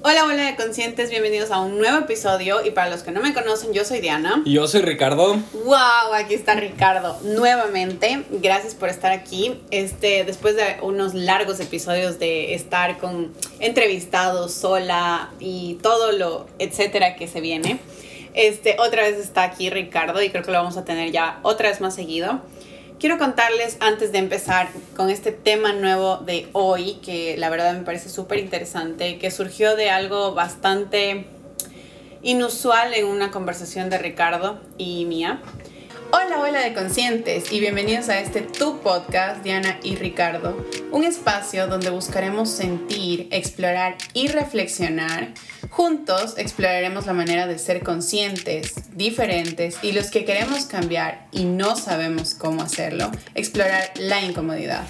Hola, hola de conscientes, bienvenidos a un nuevo episodio y para los que no me conocen, yo soy Diana. Y yo soy Ricardo. Wow, aquí está Ricardo nuevamente. Gracias por estar aquí. Este, después de unos largos episodios de estar con entrevistados sola y todo lo etcétera que se viene. Este, otra vez está aquí Ricardo y creo que lo vamos a tener ya otra vez más seguido. Quiero contarles antes de empezar con este tema nuevo de hoy, que la verdad me parece súper interesante, que surgió de algo bastante inusual en una conversación de Ricardo y mía. Hola, hola de conscientes y bienvenidos a este Tu Podcast, Diana y Ricardo, un espacio donde buscaremos sentir, explorar y reflexionar. Juntos exploraremos la manera de ser conscientes, diferentes y los que queremos cambiar y no sabemos cómo hacerlo, explorar la incomodidad.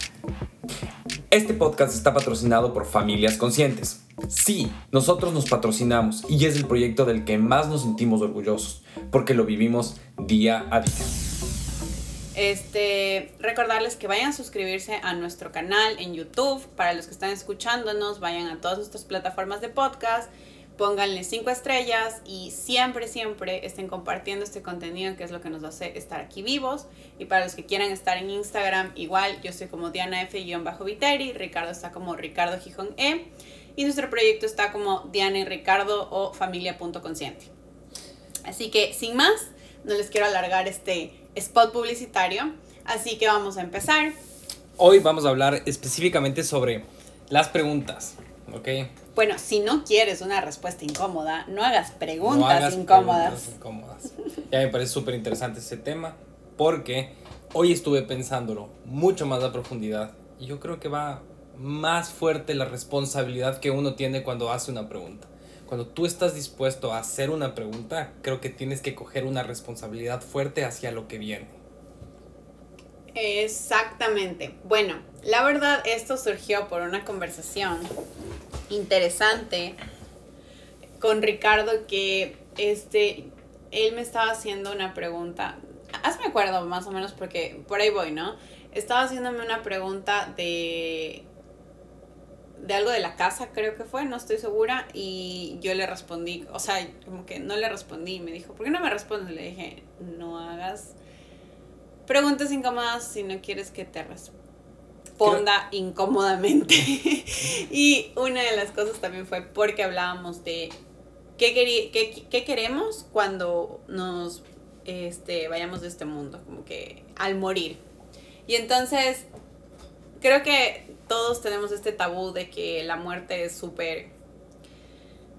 Este podcast está patrocinado por Familias Conscientes. Sí, nosotros nos patrocinamos y es el proyecto del que más nos sentimos orgullosos, porque lo vivimos día a día. Este, recordarles que vayan a suscribirse a nuestro canal en YouTube. Para los que están escuchándonos, vayan a todas nuestras plataformas de podcast, pónganle cinco estrellas y siempre, siempre estén compartiendo este contenido que es lo que nos hace estar aquí vivos. Y para los que quieran estar en Instagram, igual yo soy como Diana F-Viteri, Ricardo está como Ricardo Gijón E. Y nuestro proyecto está como Diana y Ricardo o familia.consciente. Así que sin más, no les quiero alargar este spot publicitario, así que vamos a empezar. Hoy vamos a hablar específicamente sobre las preguntas, ¿ok? Bueno, si no quieres una respuesta incómoda, no hagas preguntas no hagas incómodas. Preguntas incómodas. Ya me parece súper interesante ese tema, porque hoy estuve pensándolo mucho más a profundidad y yo creo que va más fuerte la responsabilidad que uno tiene cuando hace una pregunta. Cuando tú estás dispuesto a hacer una pregunta, creo que tienes que coger una responsabilidad fuerte hacia lo que viene. Exactamente. Bueno, la verdad esto surgió por una conversación interesante con Ricardo que este él me estaba haciendo una pregunta. Hazme acuerdo más o menos porque por ahí voy, ¿no? Estaba haciéndome una pregunta de de algo de la casa, creo que fue, no estoy segura, y yo le respondí, o sea, como que no le respondí, me dijo, ¿por qué no me respondes? Le dije, no hagas preguntas incómodas si no quieres que te responda incómodamente. y una de las cosas también fue porque hablábamos de qué, qué, qué queremos cuando nos este, vayamos de este mundo, como que al morir. Y entonces, creo que todos tenemos este tabú de que la muerte es súper,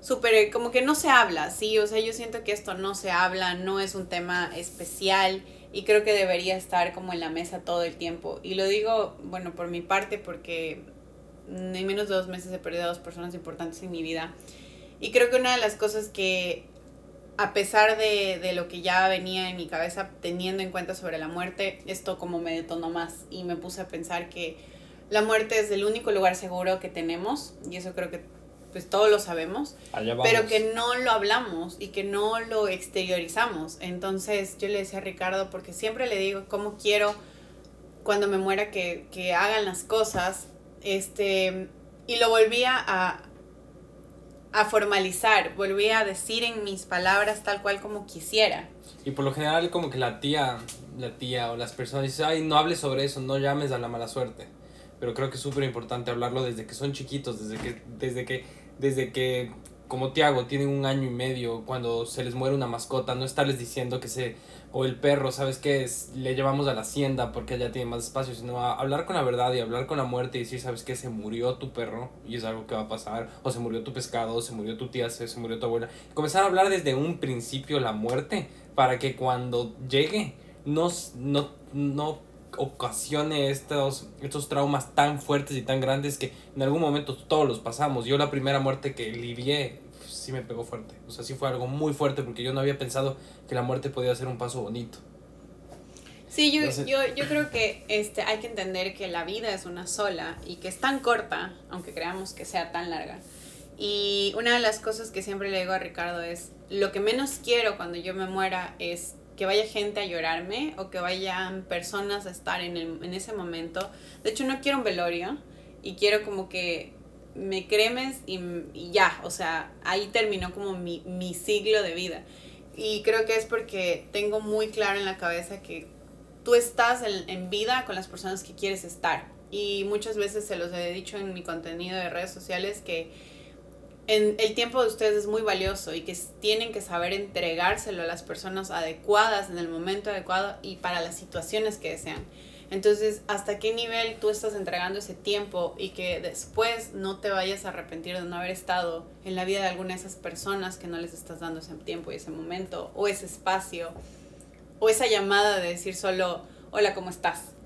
súper, como que no se habla, ¿sí? O sea, yo siento que esto no se habla, no es un tema especial y creo que debería estar como en la mesa todo el tiempo. Y lo digo, bueno, por mi parte, porque en menos de dos meses he perdido a dos personas importantes en mi vida. Y creo que una de las cosas que, a pesar de, de, lo que ya venía en mi cabeza teniendo en cuenta sobre la muerte, esto como me detonó más y me puse a pensar que la muerte es el único lugar seguro que tenemos y eso creo que pues todos lo sabemos, pero que no lo hablamos y que no lo exteriorizamos. Entonces yo le decía a Ricardo, porque siempre le digo cómo quiero cuando me muera que, que hagan las cosas, este, y lo volvía a, a formalizar, volví a decir en mis palabras tal cual como quisiera. Y por lo general como que la tía, la tía o las personas dicen, ay, no hables sobre eso, no llames a la mala suerte pero creo que es súper importante hablarlo desde que son chiquitos, desde que, desde que, desde que, como Tiago, tienen un año y medio, cuando se les muere una mascota, no estarles diciendo que se, o el perro, ¿sabes qué? Le llevamos a la hacienda porque allá tiene más espacio, sino hablar con la verdad y hablar con la muerte y decir, ¿sabes qué? Se murió tu perro y es algo que va a pasar, o se murió tu pescado, o se murió tu tía, se, se murió tu abuela. comenzar a hablar desde un principio la muerte para que cuando llegue no, no ocasione estos, estos traumas tan fuertes y tan grandes que en algún momento todos los pasamos. Yo la primera muerte que lidié sí me pegó fuerte. O sea, sí fue algo muy fuerte porque yo no había pensado que la muerte podía ser un paso bonito. Sí, yo, yo, yo creo que este, hay que entender que la vida es una sola y que es tan corta, aunque creamos que sea tan larga. Y una de las cosas que siempre le digo a Ricardo es, lo que menos quiero cuando yo me muera es que vaya gente a llorarme o que vayan personas a estar en, en ese momento. De hecho, no quiero un velorio y quiero como que me cremes y, y ya, o sea, ahí terminó como mi, mi siglo de vida. Y creo que es porque tengo muy claro en la cabeza que tú estás en, en, vida con las personas que quieres estar. Y muchas veces se los he dicho en mi contenido de redes sociales que en el tiempo de ustedes es muy valioso y que tienen que saber entregárselo a las personas adecuadas en el momento adecuado y para las situaciones que desean. Entonces, ¿hasta qué nivel tú estás entregando ese tiempo y que después no te vayas a arrepentir de no haber estado en la vida de alguna de esas personas que no les estás dando ese tiempo y ese momento o ese espacio o esa llamada de decir solo, hola, ¿cómo estás?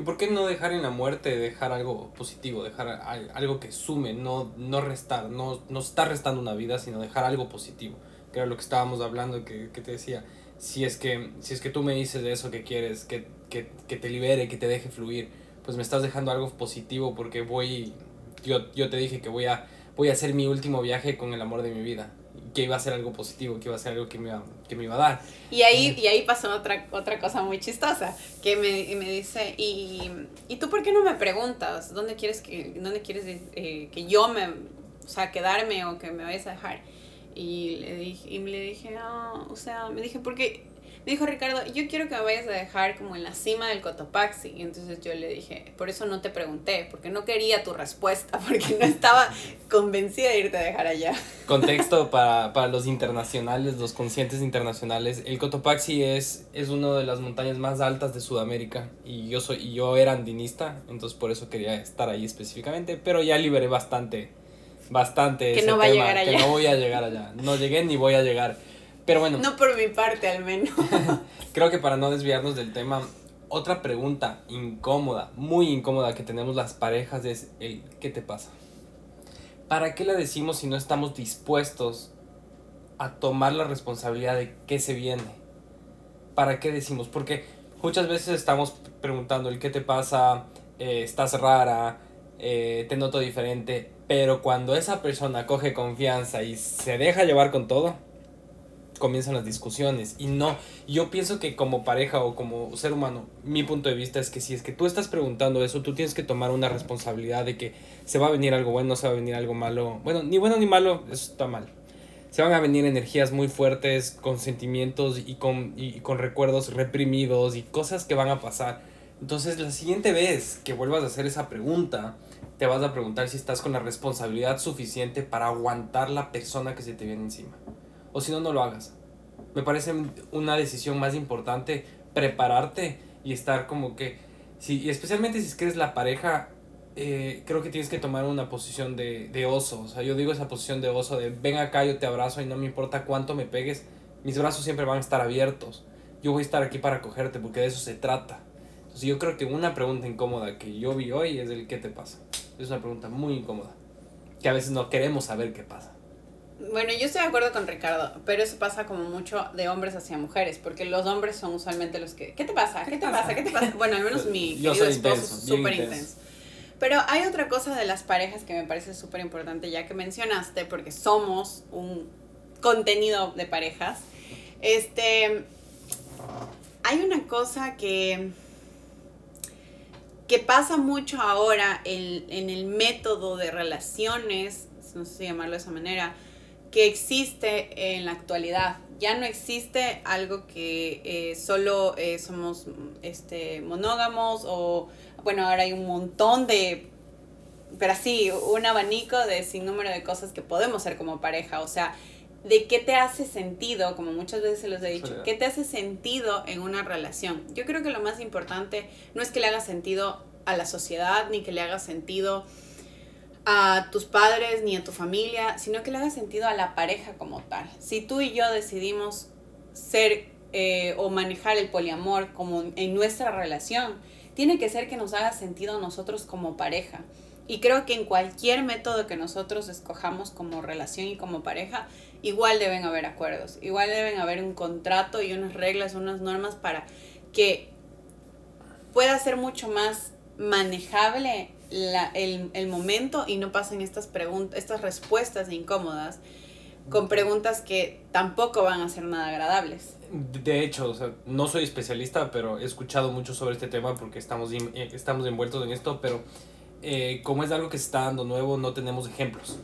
¿Y por qué no dejar en la muerte, dejar algo positivo, dejar algo que sume, no, no restar, no, no estar restando una vida, sino dejar algo positivo? Que era lo que estábamos hablando, que, que te decía, si es, que, si es que tú me dices de eso que quieres, que que, que, te libere, que te deje fluir, pues me estás dejando algo positivo porque voy, yo, yo te dije que voy a, voy a hacer mi último viaje con el amor de mi vida, que iba a ser algo positivo, que iba a ser algo que me iba, que me iba a dar. Y ahí, y ahí pasó otra, otra cosa muy chistosa, que me, me dice, ¿y, ¿y tú por qué no me preguntas dónde quieres que, dónde quieres eh, que yo me, o sea, quedarme o que me vayas a dejar? Y le dije, y le dije, ah, o sea, me dije, porque me dijo Ricardo, yo quiero que me vayas a dejar como en la cima del Cotopaxi. Y entonces yo le dije, por eso no te pregunté, porque no quería tu respuesta, porque no estaba convencida de irte a dejar allá. Contexto para, para los internacionales, los conscientes internacionales. El Cotopaxi es, es una de las montañas más altas de Sudamérica y yo, soy, y yo era andinista, entonces por eso quería estar ahí específicamente, pero ya liberé bastante, bastante. Que no va a llegar allá. Que no voy a llegar allá. No llegué ni voy a llegar. Pero bueno. No por mi parte, al menos. creo que para no desviarnos del tema, otra pregunta incómoda, muy incómoda que tenemos las parejas es, ¿qué te pasa? ¿Para qué la decimos si no estamos dispuestos a tomar la responsabilidad de qué se viene? ¿Para qué decimos? Porque muchas veces estamos preguntando el qué te pasa, eh, estás rara, eh, te noto diferente, pero cuando esa persona coge confianza y se deja llevar con todo, comienzan las discusiones y no, yo pienso que como pareja o como ser humano, mi punto de vista es que si es que tú estás preguntando eso, tú tienes que tomar una responsabilidad de que se va a venir algo bueno, se va a venir algo malo, bueno, ni bueno ni malo, eso está mal. Se van a venir energías muy fuertes, con sentimientos y con, y con recuerdos reprimidos y cosas que van a pasar. Entonces la siguiente vez que vuelvas a hacer esa pregunta, te vas a preguntar si estás con la responsabilidad suficiente para aguantar la persona que se te viene encima o si no, no lo hagas. Me parece una decisión más importante prepararte y estar como que, si, y especialmente si es que eres la pareja, eh, creo que tienes que tomar una posición de, de oso. O sea, yo digo esa posición de oso de ven acá, yo te abrazo y no me importa cuánto me pegues, mis brazos siempre van a estar abiertos. Yo voy a estar aquí para cogerte porque de eso se trata. Entonces yo creo que una pregunta incómoda que yo vi hoy es el ¿qué te pasa? Es una pregunta muy incómoda. Que a veces no queremos saber qué pasa. Bueno, yo estoy de acuerdo con Ricardo, pero eso pasa como mucho de hombres hacia mujeres, porque los hombres son usualmente los que, ¿qué te pasa? ¿Qué, te pasa? ¿Qué te pasa? Bueno, al menos mi querido esposo es súper intenso. Pero hay otra cosa de las parejas que me parece súper importante, ya que mencionaste, porque somos un contenido de parejas. Este, hay una cosa que, que pasa mucho ahora en, en el método de relaciones, no sé si llamarlo de esa manera, que existe en la actualidad. Ya no existe algo que eh, solo eh, somos este, monógamos o, bueno, ahora hay un montón de, pero sí, un abanico de sin número de cosas que podemos ser como pareja. O sea, ¿de qué te hace sentido? Como muchas veces se los he dicho, ¿qué te hace sentido en una relación? Yo creo que lo más importante no es que le haga sentido a la sociedad ni que le haga sentido a tus padres ni a tu familia, sino que le haga sentido a la pareja como tal. Si tú y yo decidimos ser eh, o manejar el poliamor como en nuestra relación, tiene que ser que nos haga sentido a nosotros como pareja. Y creo que en cualquier método que nosotros escojamos como relación y como pareja, igual deben haber acuerdos, igual deben haber un contrato y unas reglas, unas normas para que pueda ser mucho más manejable la, el, el, momento y no pasen estas preguntas, estas respuestas incómodas con preguntas que tampoco van a ser nada agradables. De hecho, o sea, no soy especialista, pero he escuchado mucho sobre este tema porque estamos, eh, estamos envueltos en esto, pero eh, como es algo que se está dando nuevo, no tenemos ejemplos.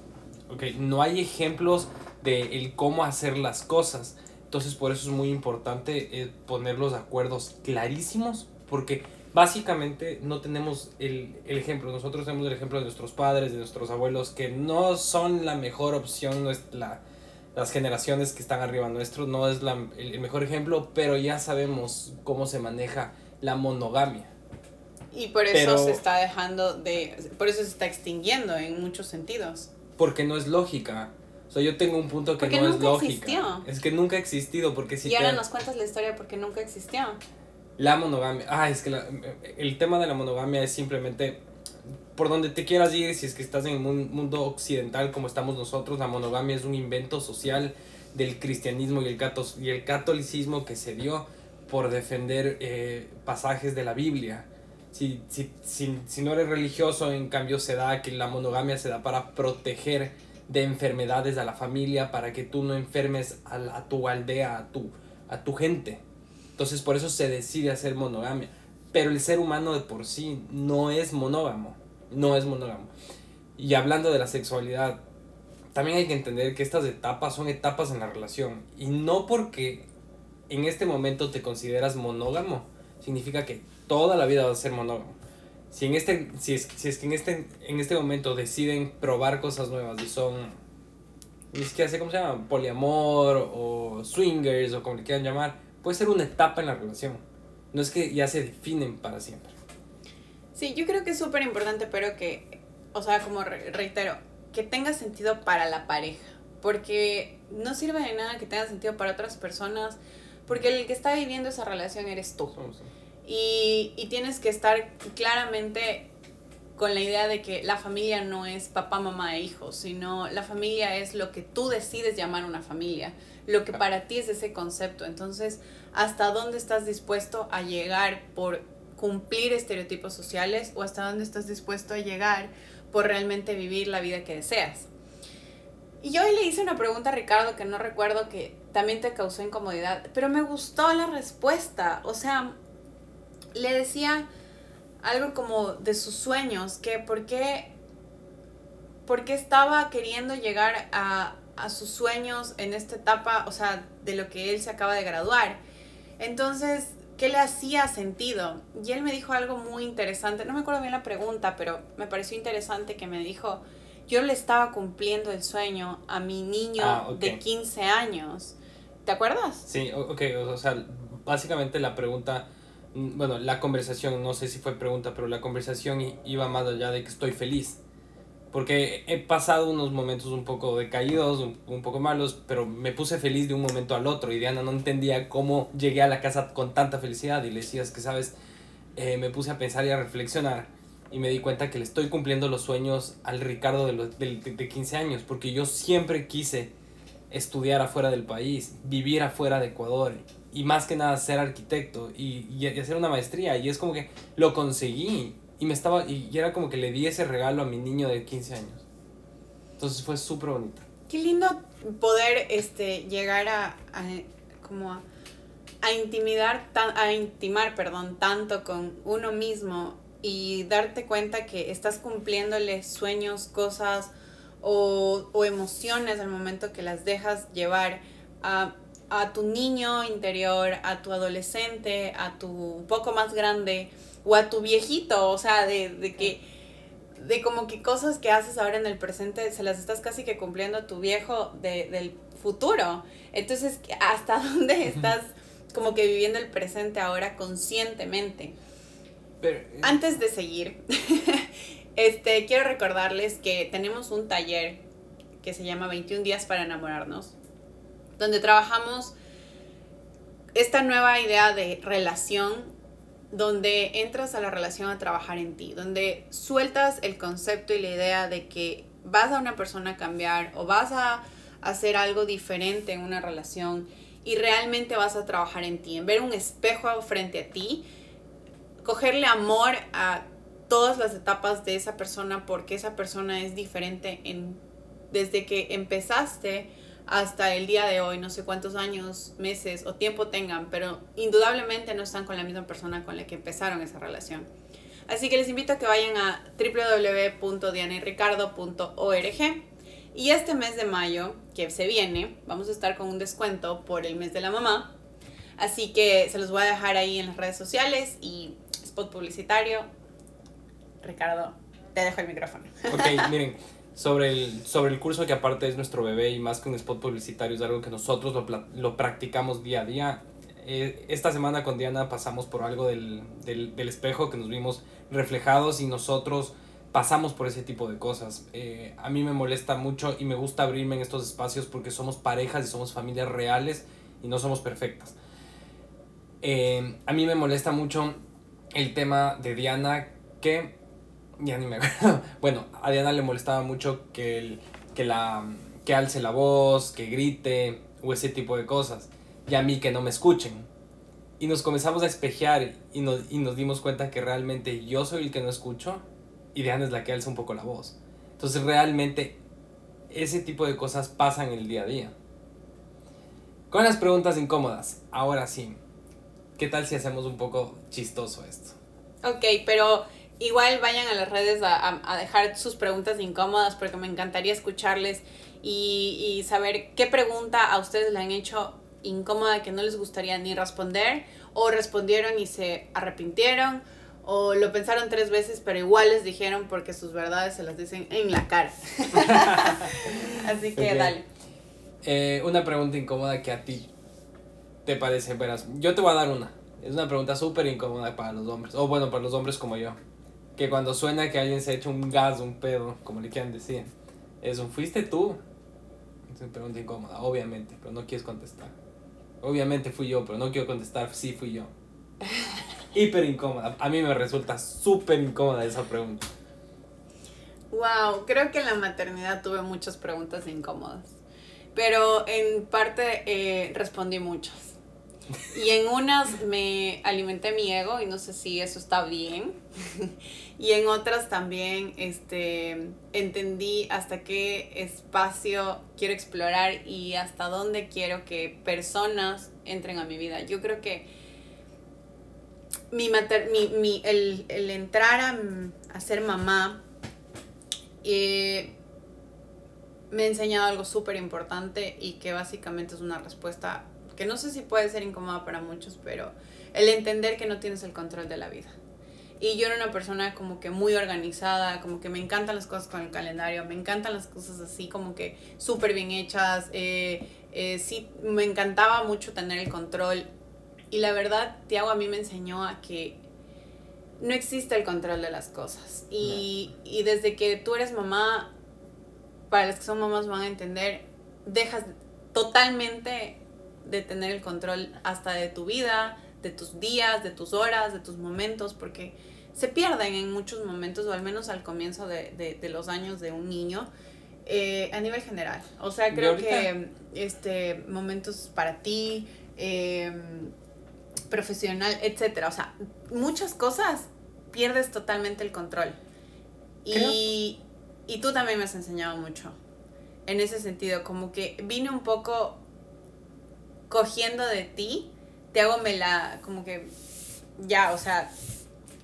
Okay, no hay ejemplos de el cómo hacer las cosas. Entonces por eso es muy importante eh, poner los acuerdos clarísimos, porque básicamente no tenemos el, el, ejemplo. Nosotros tenemos el ejemplo de nuestros padres, de nuestros abuelos, que no son la mejor opción, no es la, las generaciones que están arriba nuestro, no es la, el, mejor ejemplo, pero ya sabemos cómo se maneja la monogamia. Y por eso se está dejando de, por eso se está extinguiendo en muchos sentidos. Porque no es lógica. O sea, yo tengo un punto que no es lógica. Existió. Es que nunca ha existido, porque si Y ahora nos cuentas la historia porque nunca existió. La monogamia. Ah, es que el tema de la monogamia es simplemente por donde te quieras ir, si es que estás en un mundo occidental como estamos nosotros, la monogamia es un invento social del cristianismo y el, y el catolicismo que se dio por defender eh, pasajes de la Biblia. Si, si, si, si no eres religioso, en cambio se da que la monogamia se da para proteger de enfermedades a la familia, para que tú no enfermes a, a tu aldea, a tu, a tu gente. Entonces por eso se decide hacer monogamia. Pero el ser humano de por sí no es monógamo. No es monógamo. Y hablando de la sexualidad, también hay que entender que estas etapas son etapas en la relación. Y no porque en este momento te consideras monógamo, significa que toda la vida vas a ser monógamo. Si, en este, si, es, si es que en este, en este momento deciden probar cosas nuevas y son, ni siquiera sé cómo se llama, poliamor o swingers o como le quieran llamar, puede ser una etapa en la relación. No es que ya se definen para siempre. Sí, yo creo que es súper importante, pero que, o sea, como reitero, que tenga sentido para la pareja. Porque no sirve de nada que tenga sentido para otras personas, porque el que está viviendo esa relación eres tú. Y, y tienes que estar claramente con la idea de que la familia no es papá, mamá e hijos, sino la familia es lo que tú decides llamar una familia, lo que para ti es ese concepto. Entonces, ¿hasta dónde estás dispuesto a llegar por cumplir estereotipos sociales o hasta dónde estás dispuesto a llegar por realmente vivir la vida que deseas? Y yo hoy le hice una pregunta a Ricardo que no recuerdo que también te causó incomodidad, pero me gustó la respuesta. O sea, le decía algo como de sus sueños, que por qué, por qué estaba queriendo llegar a, a sus sueños en esta etapa, o sea, de lo que él se acaba de graduar. Entonces, ¿qué le hacía sentido? Y él me dijo algo muy interesante, no me acuerdo bien la pregunta, pero me pareció interesante que me dijo, yo le estaba cumpliendo el sueño a mi niño ah, de 15 años. ¿Te acuerdas? Sí, ok, o sea, básicamente la pregunta bueno, la conversación, no sé si fue pregunta, pero la conversación iba más allá de que estoy feliz. Porque he pasado unos momentos un poco decaídos, un, poco malos, pero me puse feliz de un momento al otro y Diana no entendía cómo llegué a la casa con tanta felicidad y le decías que, sabes, eh, me puse a pensar y a reflexionar y me di cuenta que le estoy cumpliendo los sueños al Ricardo de, los, de, de 15 años, porque yo siempre quise estudiar afuera del país, vivir afuera de Ecuador y más que nada ser arquitecto y, y, hacer una maestría y es como que lo conseguí y me estaba y, era como que le di ese regalo a mi niño de 15 años. Entonces fue súper bonito. Qué lindo poder este llegar a, a como a, intimidar a intimar, perdón, tanto con uno mismo y darte cuenta que estás cumpliéndole sueños, cosas o, o emociones al momento que las dejas llevar a a tu niño interior, a tu adolescente, a tu poco más grande o a tu viejito, o sea, de, de que de como que cosas que haces ahora en el presente se las estás casi que cumpliendo a tu viejo de, del futuro. Entonces, ¿hasta dónde estás como que viviendo el presente ahora conscientemente? Eh, Antes de seguir, este, quiero recordarles que tenemos un taller que se llama 21 días para enamorarnos donde trabajamos esta nueva idea de relación, donde entras a la relación a trabajar en ti, donde sueltas el concepto y la idea de que vas a una persona a cambiar o vas a hacer algo diferente en una relación y realmente vas a trabajar en ti, en ver un espejo frente a ti, cogerle amor a todas las etapas de esa persona porque esa persona es diferente en, desde que empezaste hasta el día de hoy, no sé cuántos años, meses o tiempo tengan, pero indudablemente no están con la misma persona con la que empezaron esa relación. Así que les invito a que vayan a www.dianayricardo.org y este mes de mayo que se viene, vamos a estar con un descuento por el mes de la mamá. Así que se los voy a dejar ahí en las redes sociales y spot publicitario. Ricardo, te dejo el micrófono. Ok, miren, sobre el, sobre el curso que aparte es nuestro bebé y más que un spot publicitario es algo que nosotros lo, lo practicamos día a día. Eh, esta semana con Diana pasamos por algo del, del, del espejo que nos vimos reflejados y nosotros pasamos por ese tipo de cosas. Eh, a mí me molesta mucho y me gusta abrirme en estos espacios porque somos parejas y somos familias reales y no somos perfectas. Eh, a mí me molesta mucho el tema de Diana que... Ya ni me acuerdo. Bueno, a Diana le molestaba mucho que, el, que, la, que alce la voz, que grite o ese tipo de cosas. Y a mí que no me escuchen. Y nos comenzamos a espejear y nos, y nos dimos cuenta que realmente yo soy el que no escucho y Diana es la que alza un poco la voz. Entonces realmente ese tipo de cosas pasan en el día a día. Con las preguntas incómodas, ahora sí, ¿qué tal si hacemos un poco chistoso esto? Ok, pero igual vayan a las redes a, a dejar sus preguntas incómodas porque me encantaría escucharles y, y saber qué pregunta a ustedes le han hecho incómoda que no les gustaría ni responder o respondieron y se arrepintieron o lo pensaron tres veces, pero igual les dijeron porque sus verdades se las dicen en la cara. Así que dale. Eh, una pregunta incómoda que a ti te parece, verás, yo te voy a dar una. Es una pregunta súper incómoda para los hombres, o bueno, para los hombres como yo. Que cuando suena que alguien se ha hecho un gas, un pedo, como le quieran decir, es un fuiste tú. Es una pregunta incómoda, obviamente, pero no quieres contestar. Obviamente fui yo, pero no quiero contestar, sí fui yo. hiper incómoda. A mí me resulta súper incómoda esa pregunta. Wow, creo que en la maternidad tuve muchas preguntas incómodas. Pero en parte eh, respondí muchas. Y en unas me alimenté mi ego y no sé si eso está bien. y en otras también este, entendí hasta qué espacio quiero explorar y hasta dónde quiero que personas entren a mi vida. Yo creo que mi, mater, mi, mi el, el, entrar a, ser mamá eh, me ha enseñado algo súper importante y que básicamente es una respuesta que no sé si puede ser incómoda para muchos, pero el entender que no tienes el control de la vida. Y yo era una persona como que muy organizada, como que me encantan las cosas con el calendario, me encantan las cosas así como que súper bien hechas. Eh, eh, sí, me encantaba mucho tener el control y la verdad, Tiago a mí me enseñó a que no existe el control de las cosas. Y, y desde que tú eres mamá, para las que son mamás van a entender, dejas totalmente de tener el control hasta de tu vida, de tus días, de tus horas, de tus momentos, porque se pierden en muchos momentos, o al menos al comienzo de, de, de los años de un niño, eh, a nivel general. O sea, creo que este, momentos para ti, eh, profesional, etcétera. O sea, muchas cosas pierdes totalmente el control. Y, y, tú también me has enseñado mucho en ese sentido, como que vine un poco cogiendo de ti, te hago me la, como que ya, o sea,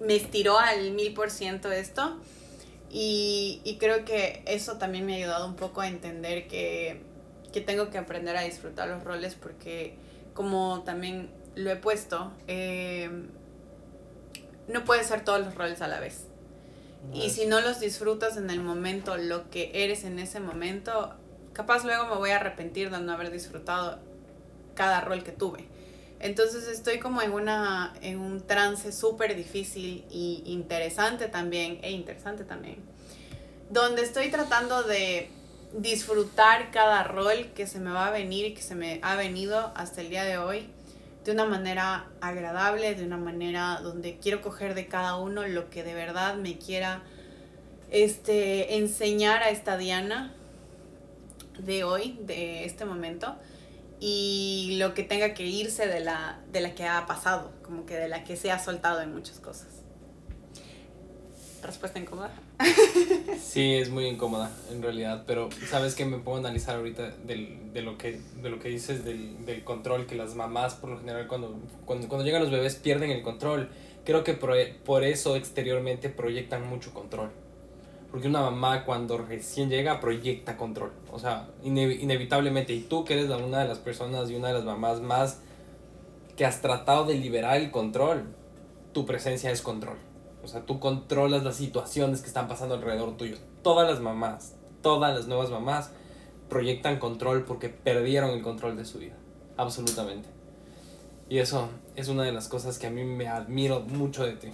me estiró al mil por ciento esto. Y, y, creo que eso también me ha ayudado un poco a entender que, que tengo que aprender a disfrutar los roles porque como también lo he puesto, eh, no puedes ser todos los roles a la vez. Y si no los disfrutas en el momento, lo que eres en ese momento, capaz luego me voy a arrepentir de no haber disfrutado cada rol que tuve. Entonces estoy como en, una, en un trance súper difícil y interesante también, e interesante también, donde estoy tratando de disfrutar cada rol que se me va a venir y que se me ha venido hasta el día de hoy de una manera agradable, de una manera donde quiero coger de cada uno lo que de verdad me quiera este, enseñar a esta Diana de hoy, de este momento, y lo que tenga que irse de la, de la que ha pasado, como que de la que se ha soltado en muchas cosas. Respuesta incómoda. Sí, es muy incómoda en realidad, pero sabes que me puedo analizar ahorita del, de, lo que, de lo que dices del, del control, que las mamás por lo general cuando, cuando, cuando llegan los bebés pierden el control. Creo que por, por eso exteriormente proyectan mucho control. Porque una mamá cuando recién llega proyecta control. O sea, inevitablemente. Y tú que eres una de las personas y una de las mamás más que has tratado de liberar el control, tu presencia es control. O sea, tú controlas las situaciones que están pasando alrededor tuyo. Todas las mamás, todas las nuevas mamás proyectan control porque perdieron el control de su vida. Absolutamente. Y eso es una de las cosas que a mí me admiro mucho de ti.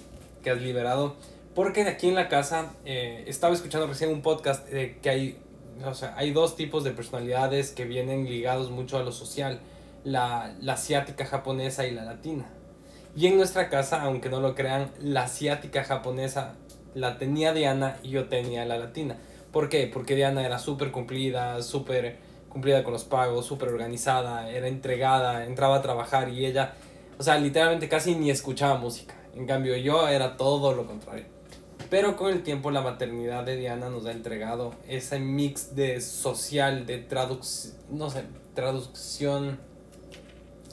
Que has liberado. Porque aquí en la casa eh, estaba escuchando recién un podcast de que hay, o sea, hay dos tipos de personalidades que vienen ligados mucho a lo social. La, la asiática japonesa y la latina. Y en nuestra casa, aunque no lo crean, la asiática japonesa la tenía Diana y yo tenía la latina. ¿Por qué? Porque Diana era súper cumplida, súper cumplida con los pagos, súper organizada, era entregada, entraba a trabajar y ella, o sea, literalmente casi ni escuchaba música. En cambio yo era todo lo contrario. Pero con el tiempo la maternidad de Diana nos ha entregado ese mix de social, de traducción, no sé, traducción.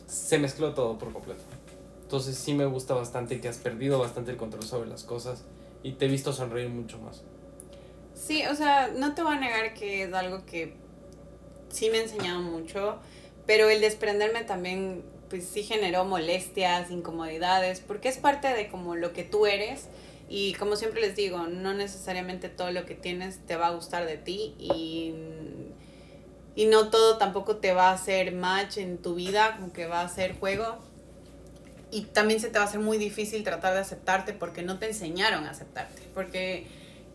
Se mezcló todo por completo. Entonces sí me gusta bastante que has perdido bastante el control sobre las cosas y te he visto sonreír mucho más. Sí, o sea, no te voy a negar que es algo que sí me ha enseñado mucho, pero el desprenderme también pues sí generó molestias, incomodidades, porque es parte de como lo que tú eres y como siempre les digo, no necesariamente todo lo que tienes te va a gustar de ti y, y no todo tampoco te va a hacer match en tu vida, como que va a ser juego y también se te va a hacer muy difícil tratar de aceptarte porque no te enseñaron a aceptarte. Porque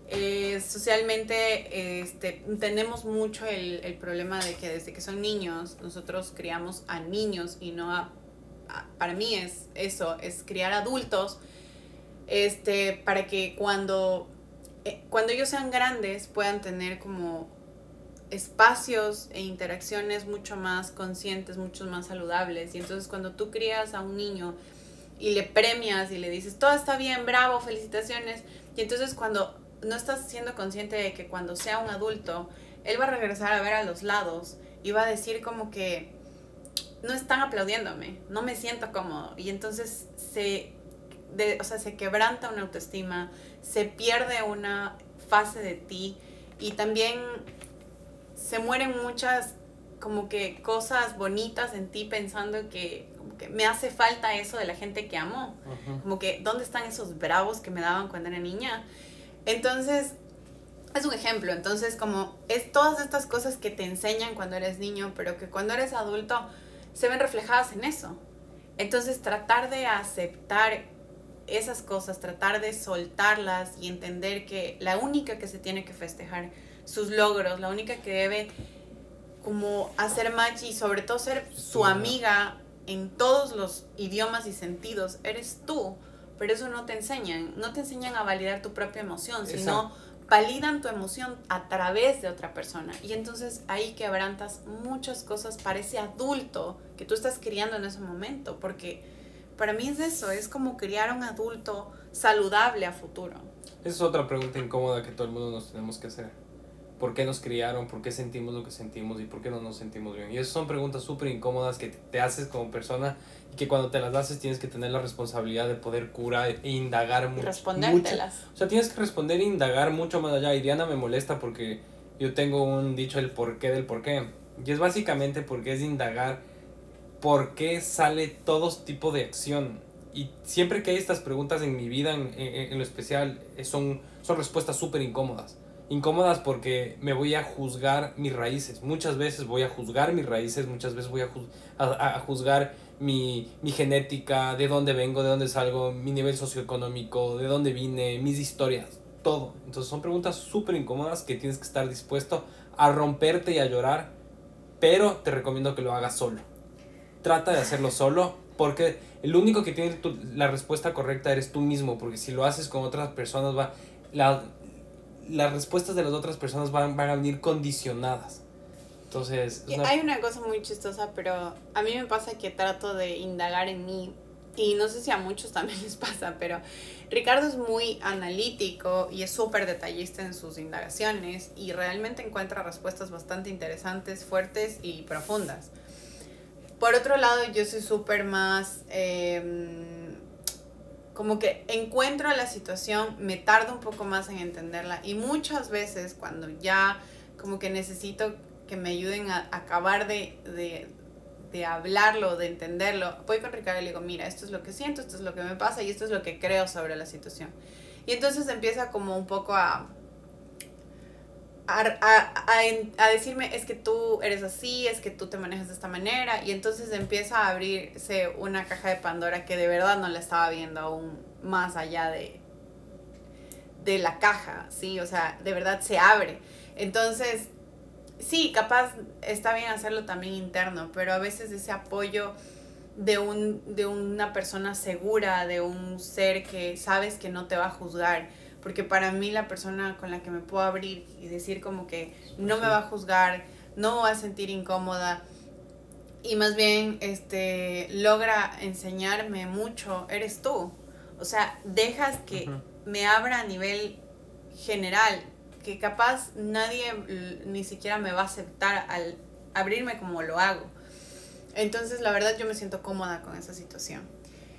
eh, socialmente este, tenemos mucho el, el, problema de que desde que son niños nosotros criamos a niños y no a... para mí es eso, es criar adultos este, para que cuando, eh, cuando ellos sean grandes puedan tener como espacios e interacciones mucho más conscientes, mucho más saludables. Y entonces cuando tú crías a un niño y le premias y le dices, todo está bien, bravo, felicitaciones, y entonces cuando no estás siendo consciente de que cuando sea un adulto, él va a regresar a ver a los lados y va a decir como que no están aplaudiéndome, no me siento cómodo. Y entonces se, de, o sea, se quebranta una autoestima, se pierde una fase de ti y también se mueren muchas como que cosas bonitas en ti pensando que, como que me hace falta eso de la gente que amo. Como que, ¿dónde están esos bravos que me daban cuando era niña? Entonces, es un ejemplo. Entonces, como es todas estas cosas que te enseñan cuando eres niño, pero que cuando eres adulto se ven reflejadas en eso. Entonces, tratar de aceptar esas cosas, tratar de soltarlas y entender que la única que se tiene que festejar sus logros, la única que debe como hacer match y sobre todo ser su amiga en todos los idiomas y sentidos, eres tú. Pero eso no te enseñan, no te enseñan a validar tu propia emoción, sino validan tu emoción a través de otra persona. Y entonces ahí quebrantas muchas cosas para ese adulto que tú estás criando en ese momento, porque para mí es eso, es como criar a un adulto saludable a futuro. Esa es otra pregunta incómoda que todo el mundo nos tenemos que hacer por qué nos criaron, por qué sentimos lo que sentimos y por qué no nos sentimos bien. Y esas son preguntas súper incómodas que te haces como persona y que cuando te las haces tienes que tener la responsabilidad de poder curar e indagar mucho. Respondértelas. O sea, tienes que responder e indagar mucho más allá. Y Diana me molesta porque yo tengo un dicho el porqué del porqué. Y es básicamente porque es indagar por qué sale todo tipo de acción. Y siempre que hay estas preguntas en mi vida, en, en, lo especial, son, son respuestas súper incómodas incómodas porque me voy a juzgar mis raíces. Muchas veces voy a juzgar mis raíces, muchas veces voy a, a, juzgar mi, mi, genética, de dónde vengo, de dónde salgo, mi nivel socioeconómico, de dónde vine, mis historias, todo. Entonces son preguntas súper incómodas que tienes que estar dispuesto a romperte y a llorar, pero te recomiendo que lo hagas solo. Trata de hacerlo solo porque el único que tiene la respuesta correcta eres tú mismo, porque si lo haces con otras personas va... La, las respuestas de las otras personas van, van a venir condicionadas. Entonces... Hay una cosa muy chistosa, pero a mí me pasa que trato de indagar en mí y no sé si a muchos también les pasa, pero Ricardo es muy analítico y es súper detallista en sus indagaciones y realmente encuentra respuestas bastante interesantes, fuertes y profundas. Por otro lado, yo soy súper más... Em, como que encuentro la situación, me tardo un poco más en entenderla y muchas veces cuando ya como que necesito que me ayuden a acabar de, de hablarlo, de entenderlo, voy con Ricardo y le digo, mira, esto es lo que siento, esto es lo que me pasa y esto es lo que creo sobre la situación. Y entonces empieza como un poco a, a, a, a, decirme, es que tú eres así, es que tú te manejas de esta manera, y entonces empieza a abrirse una caja de Pandora que de verdad no la estaba viendo aún más allá de, de la caja, ¿sí? O sea, de verdad se abre. Entonces, sí, capaz está bien hacerlo también interno, pero a veces ese apoyo de, un, de una persona segura, de un ser que sabes que no te va a juzgar, porque para mí la persona con la que me puedo abrir y decir como que no me va a juzgar, no me va a sentir incómoda y más bien este logra enseñarme mucho, eres tú. O sea, dejas que me abra a nivel general que capaz nadie ni siquiera me va a aceptar al abrirme como lo hago. Entonces, la verdad, yo me siento cómoda con esa situación.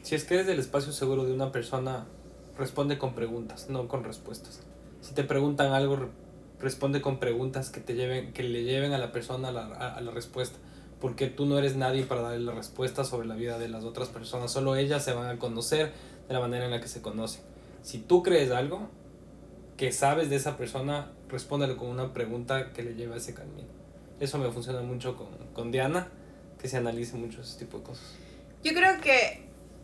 Si es que eres del espacio seguro de una persona, responde con preguntas, no con respuestas. Si te preguntan algo, responde con preguntas que te lleven, que le lleven a la persona a la, a la respuesta. Porque tú no eres nadie para darle la respuesta sobre la vida de las otras personas. Solo ellas se van a conocer de la manera en la que se conocen. Si tú crees algo, que sabes de esa persona, respóndale con una pregunta que le lleve a ese camino. Eso me funciona mucho con, con Diana, que se analice mucho ese tipo de cosas. Yo creo que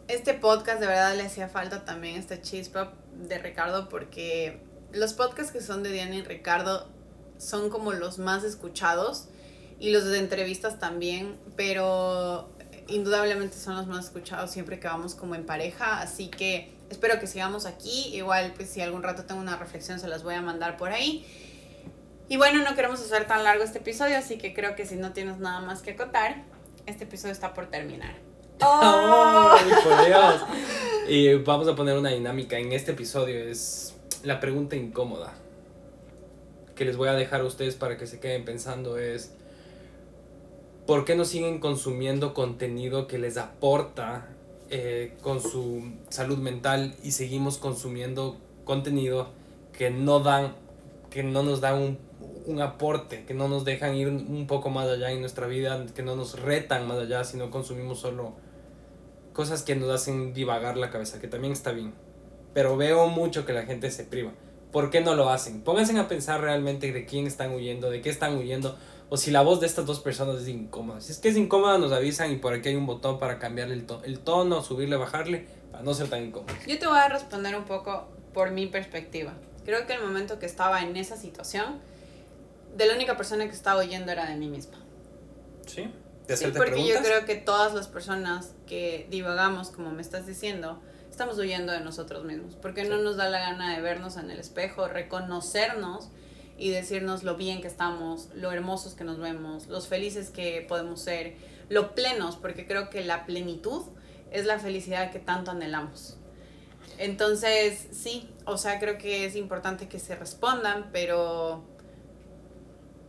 este podcast de verdad le hacía falta también esta chispa de Ricardo porque los podcasts que son de Diana y Ricardo son como los más escuchados y los de entrevistas también, pero indudablemente son los más escuchados siempre que vamos como en pareja, así que espero que sigamos aquí. Igual, pues si algún rato tengo una reflexión, se las voy a mandar por ahí. Y bueno, no queremos hacer tan largo este episodio, así que creo que si no tienes nada más que acotar, este episodio está por terminar. ¡Oh! por Dios! Y vamos a poner una dinámica en este episodio, es la pregunta incómoda que les voy a dejar a ustedes para que se queden pensando es ¿por qué no siguen consumiendo contenido que les aporta eh, con su salud mental y seguimos consumiendo contenido que no dan, que no nos dan un, un aporte, que no nos dejan ir un poco más allá en nuestra vida, que no nos retan más allá, sino consumimos solo cosas que nos hacen divagar la cabeza, que también está bien. Pero veo mucho que la gente se priva. ¿Por qué no lo hacen? Pónganse a pensar realmente de quién están huyendo, de qué están huyendo o si la voz de estas dos personas es incómoda. Si es que es incómoda, nos avisan y por aquí hay un botón para cambiarle el, el tono, subirle, bajarle, para no ser tan incómodo. Yo te voy a responder un poco por mi perspectiva. Creo que el momento que estaba en esa situación, de la única persona que estaba oyendo era de mí misma. ¿Sí? ¿De sí, porque yo creo que todas las personas que divagamos, como me estás diciendo, estamos huyendo de nosotros mismos, porque no nos da la gana de vernos en el espejo, reconocernos y decirnos lo bien que estamos, lo hermosos que nos vemos, los felices que podemos ser, lo plenos, porque creo que la plenitud es la felicidad que tanto anhelamos. Entonces, sí, o sea, creo que es importante que se respondan, pero,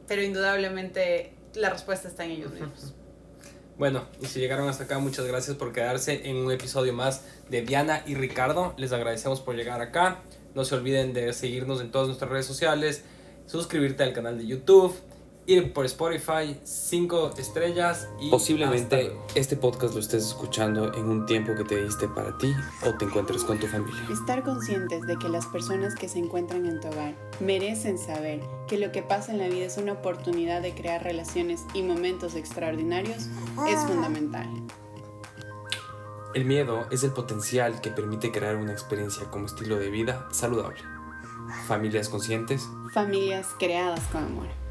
pero indudablemente la respuesta está en ellos mismos. Bueno, y si llegaron hasta acá, muchas gracias por quedarse en un episodio más de Diana y Ricardo. Les agradecemos por llegar acá. No se olviden de seguirnos en todas nuestras redes sociales, suscribirte al canal de YouTube, ir por Spotify, 5 estrellas y... Posiblemente este podcast lo estés escuchando en un tiempo que te diste para ti o te encuentres con tu familia. Estar conscientes de que las personas que se encuentran en tu hogar merecen saber que lo que pasa en la vida es una oportunidad de crear relaciones y momentos extraordinarios es fundamental. El miedo es el potencial que permite crear una experiencia como estilo de vida saludable. Familias conscientes. Familias creadas con amor.